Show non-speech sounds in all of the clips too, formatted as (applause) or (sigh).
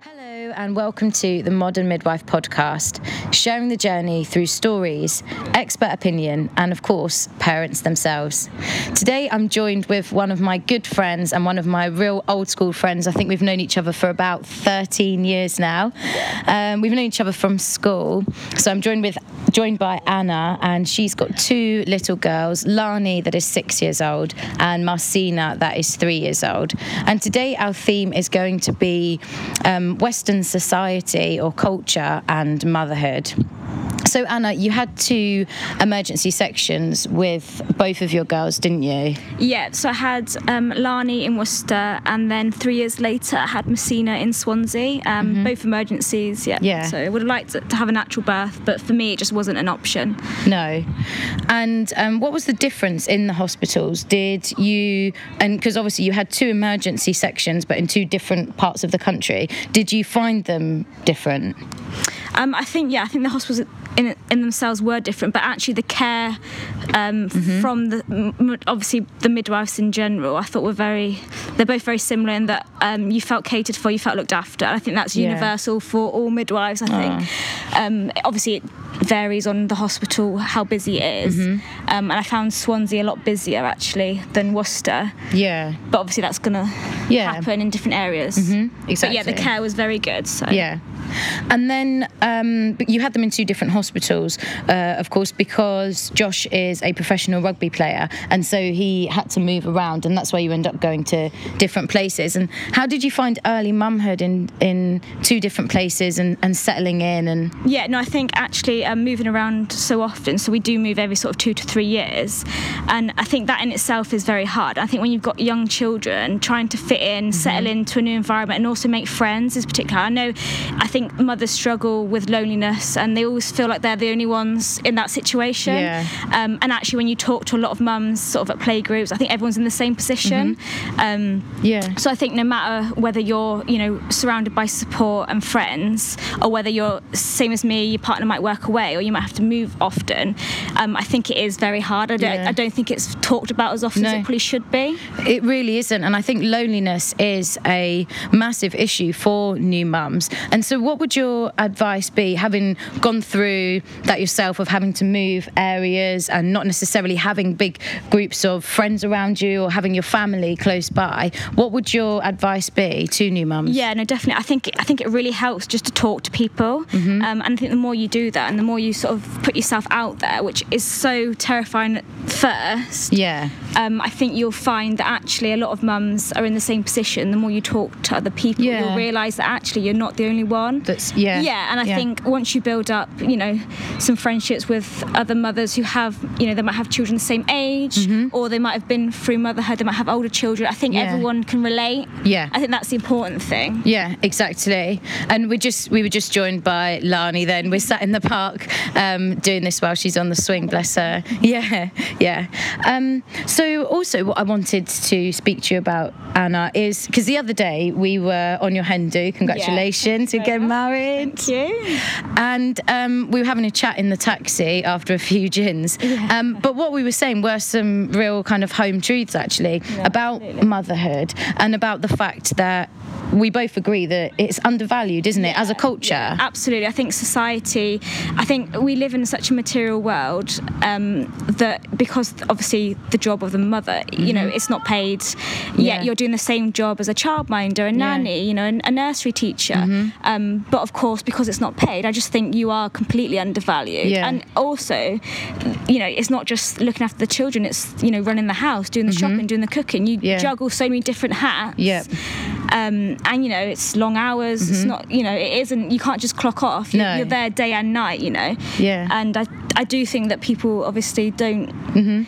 Hello, and welcome to the Modern Midwife podcast, sharing the journey through stories, expert opinion, and of course, parents themselves. Today, I'm joined with one of my good friends and one of my real old school friends. I think we've known each other for about 13 years now. Um, we've known each other from school. So I'm joined with joined by Anna, and she's got two little girls, Lani, that is six years old, and Marcina, that is three years old. And today, our theme is going to be um, Um, Western society or culture and motherhood. So, Anna, you had two emergency sections with both of your girls, didn't you? Yeah, so I had um, Lani in Worcester, and then three years later, I had Messina in Swansea, um, both emergencies. Yeah. Yeah. So I would have liked to to have a natural birth, but for me, it just wasn't an option. No. And um, what was the difference in the hospitals? Did you, and because obviously you had two emergency sections, but in two different parts of the country, did you find them different? Um, I think, yeah, I think the hospitals in, in themselves were different, but actually the care um, from the obviously the midwives in general, I thought were very. They're both very similar in that um, you felt catered for, you felt looked after. I think that's Yeah. universal for all midwives. I think. Um, obviously, it varies on the hospital how busy it is. um, and I found Swansea a lot busier actually than Worcester. Yeah. But obviously, that's gonna Yeah. happen in different areas. Exactly. But yeah, the care was very good. So Yeah. And then um, you had them in two different hospitals, uh, of course, because Josh is a professional rugby player. And so he had to move around, and that's why you end up going to different places. And how did you find early mumhood in, in two different places and, and settling in? And Yeah, no, I think actually um, moving around so often, so we do move every sort of two to three years, and I think that in itself is very hard. I think when you've got young children, trying to fit in, settle into a new environment, and also make friends is particular. I know, I think mothers struggle with loneliness, and they always feel like they're the only ones in that situation. Yeah. Um, and actually, when you talk to a lot of mums, sort of at play groups, I think everyone's in the same position. Um, yeah. so I think no matter whether you're, you know, surrounded by support and friends, or whether you're same as me, your partner might work away, or you might have to move often. Um, I think it is very hard. I don't, Yeah. I don't think it's talked about as often as it probably should be. It really isn't. And I think loneliness is a massive issue for new mums. And so, what would your advice be, having gone through that yourself, of having to move areas and not necessarily having big groups of friends around you or having your family close by? What would your advice be to new mums? Yeah, no, definitely. I think I think it really helps just to talk to people, Mm-hmm. um, and I think the more you do that, and the more you sort of put yourself out there, which is so terrifying at first. Yeah. um, I think you'll find that actually a lot of mums are in the same position. The more you talk to other people, Yeah. you'll realise that actually you're not the only one. That's- yeah. Yeah, and I Yeah. think once you build up, you know, some friendships with other mothers who have, you know, they might have children the same age, or they might have been through motherhood, they might have older children. I think Mm-hmm. Yeah. everyone can relate. Yeah. I think that's the important thing. Yeah, exactly. And we just we were just joined by Lani. Then we're sat in the park um, doing this while she's on the swing. Bless her. (laughs) Yeah, yeah. Um, so also, what I wanted to speak to you about Anna is because the other day we were on your hen do. Congratulations, getting much. Married. Thank you. And um, we were having a chat in the taxi after a few gins. Um, but what we were saying were some real kind of home truths actually about absolutely. motherhood and about the fact that we both agree that it's undervalued, isn't it, as a culture? Absolutely. I think society, I think we live in such a material world um, that because obviously the job of the mother, you know, it's not paid, Mm-hmm. Yeah. yet you're doing the same job as a childminder, a nanny, you know, a nursery teacher. Mm-hmm. Um, but of course, because it's not paid, I just think you are completely undervalued. Yeah. And also, you know, it's not just looking after the children, it's, you know, running the house, doing the shopping, doing the cooking. You Mm-hmm. Yeah. juggle so many different hats Yep. Um, and you know it's long hours it's not you know it isn't you can't just clock off you're, Mm-hmm. No. you're there day and night you know Yeah. and I, I do think that people obviously don't Mhm.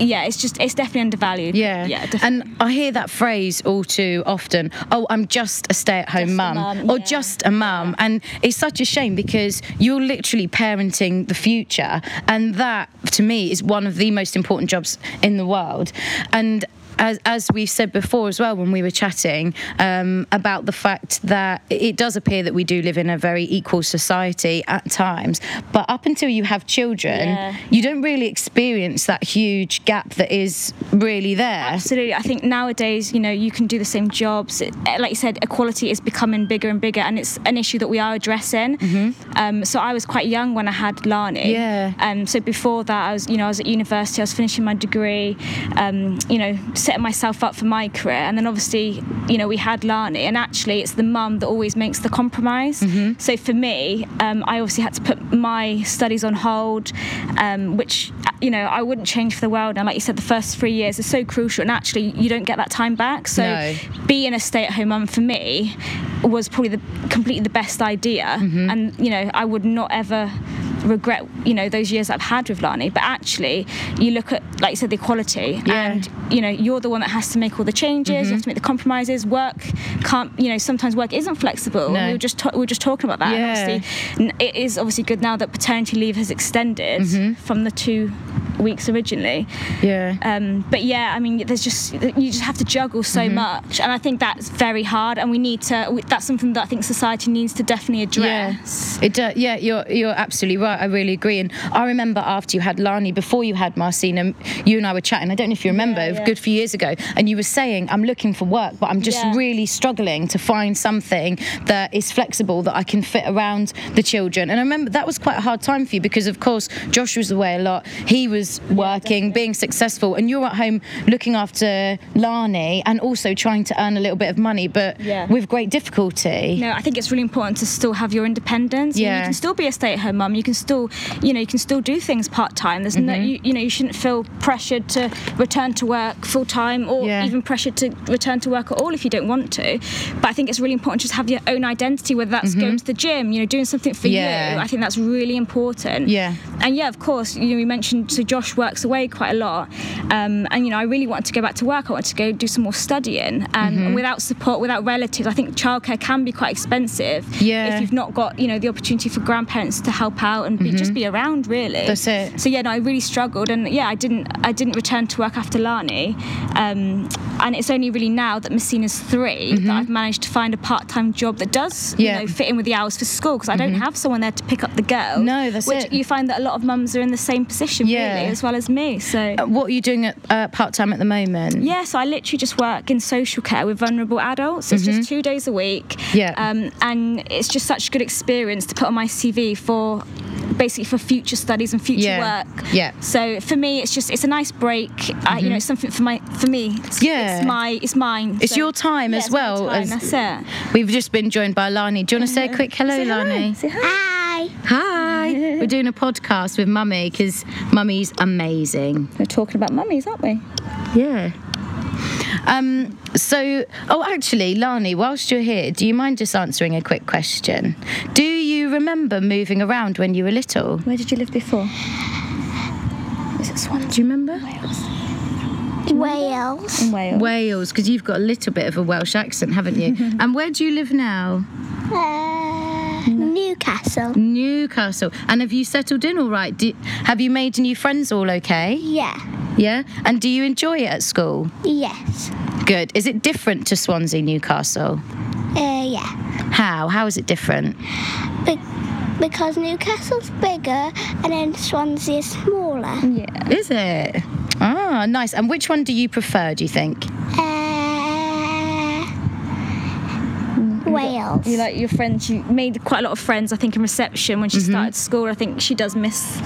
yeah it's just it's definitely undervalued Mm-hmm. Yeah. yeah definitely. And I hear that phrase all too often. Oh, I'm just a stay-at-home mum, mum, or yeah. just a mum, and it's such a shame because you're literally parenting the future, and that to me is one of the most important jobs in the world. And as, as we said before as well when we were chatting um, about the fact that it does appear that we do live in a very equal society at times, but up until you have children, Yeah. you don't really experience that huge gap that is really there. Absolutely. I think nowadays, you know, you can do the same jobs. Like you said, equality is becoming bigger and bigger, and it's an issue that we are addressing. Um, so I was quite young when I had Lani. Mm-hmm. Yeah. Um, so before that, I was, you know, I was at university. I was finishing my degree. Um, you know, setting myself up for my career, and then obviously, you know, we had Lani, and actually, it's the mum that always makes the compromise. Mm-hmm. So for me, um, I obviously had to put my studies on hold, um, which you know I wouldn't change for the world. And like you said, the first three years are so crucial, and actually, you don't get that time back. So No. being a stay-at-home mum for me was probably the completely the best idea, Mm-hmm. and you know I would not ever regret you know those years I've had with Lani but actually you look at like you said the equality Yeah. and you know you're the one that has to make all the changes Mm-hmm. you have to make the compromises work can't you know sometimes work isn't flexible No. we were just ta- we were just talking about that and Yeah. it is obviously good now that paternity leave has extended Mm-hmm. from the two weeks originally Yeah. um, but yeah, I mean, there's just you just have to juggle so Mm-hmm. much, and I think that's very hard. And we need to. That's something that I think society needs to definitely address. Yeah, it does. Yeah, you're you're absolutely right. I really agree. And I remember after you had Lani, before you had Marcina, you and I were chatting. I don't know if you remember, Yeah, a yeah. good few years ago, and you were saying, "I'm looking for work, but I'm just Yeah. really struggling to find something that is flexible that I can fit around the children." And I remember that was quite a hard time for you because, of course, Josh was away a lot. He was working, being successful, and you're at home looking after Lani and also trying to earn a little bit of money, but Yeah. with great difficulty. No, I think it's really important to still have your independence. You know, Yeah. you can still be a stay-at-home mum. You can still, you know, you can still do things part-time. There's no, Mm-hmm. you, you know, you shouldn't feel pressured to return to work full-time or Yeah. even pressured to return to work at all if you don't want to. But I think it's really important to just have your own identity, whether that's going to the gym, you know, doing something for Mm-hmm. Yeah. you. I think that's really important. Yeah. And yeah, of course, you know, we mentioned so Josh works away quite a lot, um, and you know, I really wanted to go back to work. I wanted to go do some more studying, and Mm-hmm. without support, without relatives, I think childcare can be quite expensive. Yeah. If you've not got you know the opportunity for grandparents to help out and be, just be around, really. Mm-hmm. That's it. So yeah, no, I really struggled, and yeah, I didn't, I didn't return to work after Lani, um, and it's only really now that Messina's 3 that I've managed to find a part-time job that does, Mm-hmm. Yeah. Mm-hmm. you know, fit in with the hours for school because I don't have someone there to pick up the girl. No, that's which it. you find that a lot of mums are in the same position, Yeah. really, as well as me. So. What are you doing at uh, part time at the moment? yeah, so I literally just work in social care with vulnerable adults. It's just two days a week. Mm-hmm. Yeah. Um, and it's just such a good experience to put on my CV for basically for future studies and future Yeah. work. Yeah. So for me, it's just it's a nice break. I, you know, it's something for my for me. It's, Mm-hmm. Yeah. It's my it's mine. It's So- your time yeah, as it's well time, as- that's it. We've just been joined by Lani. Do you want to say a quick hello, Say hello. Lani? Say hi. Hi. Hi. We're doing a podcast with Mummy because Mummy's amazing. We're talking about mummies, aren't we? Yeah. Um, so, oh, actually, Lani, whilst you're here, do you mind just answering a quick question? Do you remember moving around when you were little? Where did you live before? Is it Swansea? Do you remember? Wales. In Wales. Wales, because you've got a little bit of a Welsh accent, haven't you? (laughs) and where do you live now? Uh, Newcastle. Newcastle. And have you settled in all right? Do, have you made new friends all okay? Yeah. Yeah? And do you enjoy it at school? Yes. Good. Is it different to Swansea, Newcastle? Uh, yeah. How? How is it different? Be- because Newcastle's bigger and then Swansea is smaller. Yeah. Is it? Ah, nice. And which one do you prefer, do you think? Uh, Wales. You like your friends. You made quite a lot of friends, I think, in reception when she mm-hmm. started school. I think she does miss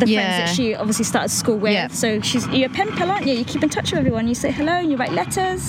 the Yeah. friends that she obviously started school with. Yeah. So she's you're a pen pal, aren't you? You keep in touch with everyone. You say hello and you write letters.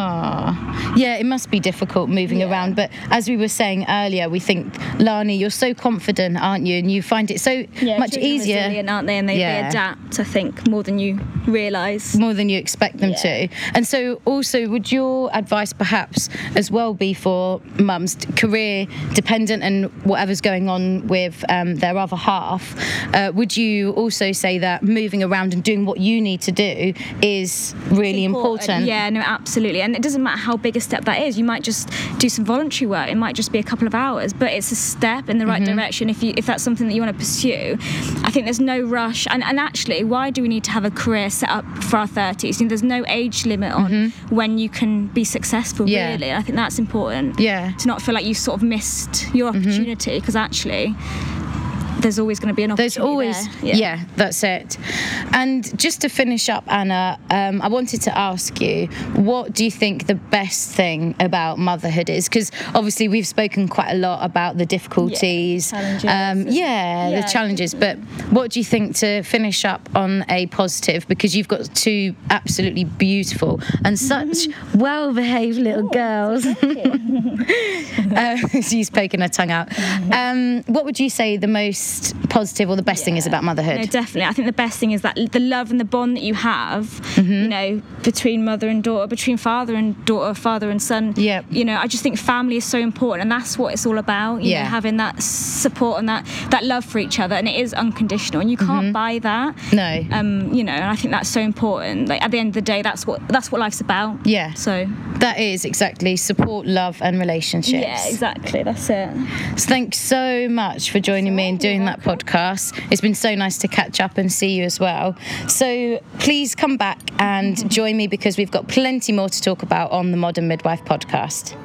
Ah, yeah, it must be difficult moving Yeah. around. But as we were saying earlier, we think, Lani, you're so confident, aren't you? And you find it so much easier. resilient, aren't they? And they, they adapt. I think more than you realise. more than you expect them to. And so, also, would your advice perhaps as well be for mums, career dependent and whatever's going on with um, their other half? Uh, would would you also say that moving around and doing what you need to do is really important? Yeah, no, absolutely. And it doesn't matter how big a step that is. You might just do some voluntary work. It might just be a couple of hours, but it's a step in the right Mm-hmm. direction if you if that's something that you want to pursue. I think there's no rush. And, and actually, why do we need to have a career set up for our 30s? You know, there's no age limit on when you can be successful, Mm-hmm. Yeah. really. I think that's important. Yeah. To not feel like you sort of missed your Mm-hmm. opportunity because actually there's always going to be an opportunity. There's always, there. yeah. that's it. And just to finish up, Anna, um, I wanted to ask you, what do you think the best thing about motherhood is? Because obviously we've spoken quite a lot about the difficulties, yeah, challenges. um, yeah, Yeah, the challenges. But what do you think to finish up on a positive? Because you've got two absolutely beautiful and such well-behaved little girls. (laughs) uh, (laughs) she's poking her tongue out. Um, what would you say the most positive or the best thing is about motherhood? No, definitely. I think the best thing is that the love and the bond that you have, Mm-hmm. you know, between mother and daughter, between father and daughter, father and son. Yep. You know, I just think family is so important, and that's what it's all about. You Yeah. know, having that support and that that love for each other, and it is unconditional, and you can't buy that. Mm-hmm. No. Um, you know, and I think that's so important. Like at the end of the day, that's what that's what life's about. Yeah. So. That is exactly support, love, and relationships. Yeah, exactly. That's it. So thanks so much for joining me and doing that podcast. It's been so nice to catch up and see you as well. So please come back and mm-hmm. join me because we've got plenty more to talk about on the Modern Midwife podcast.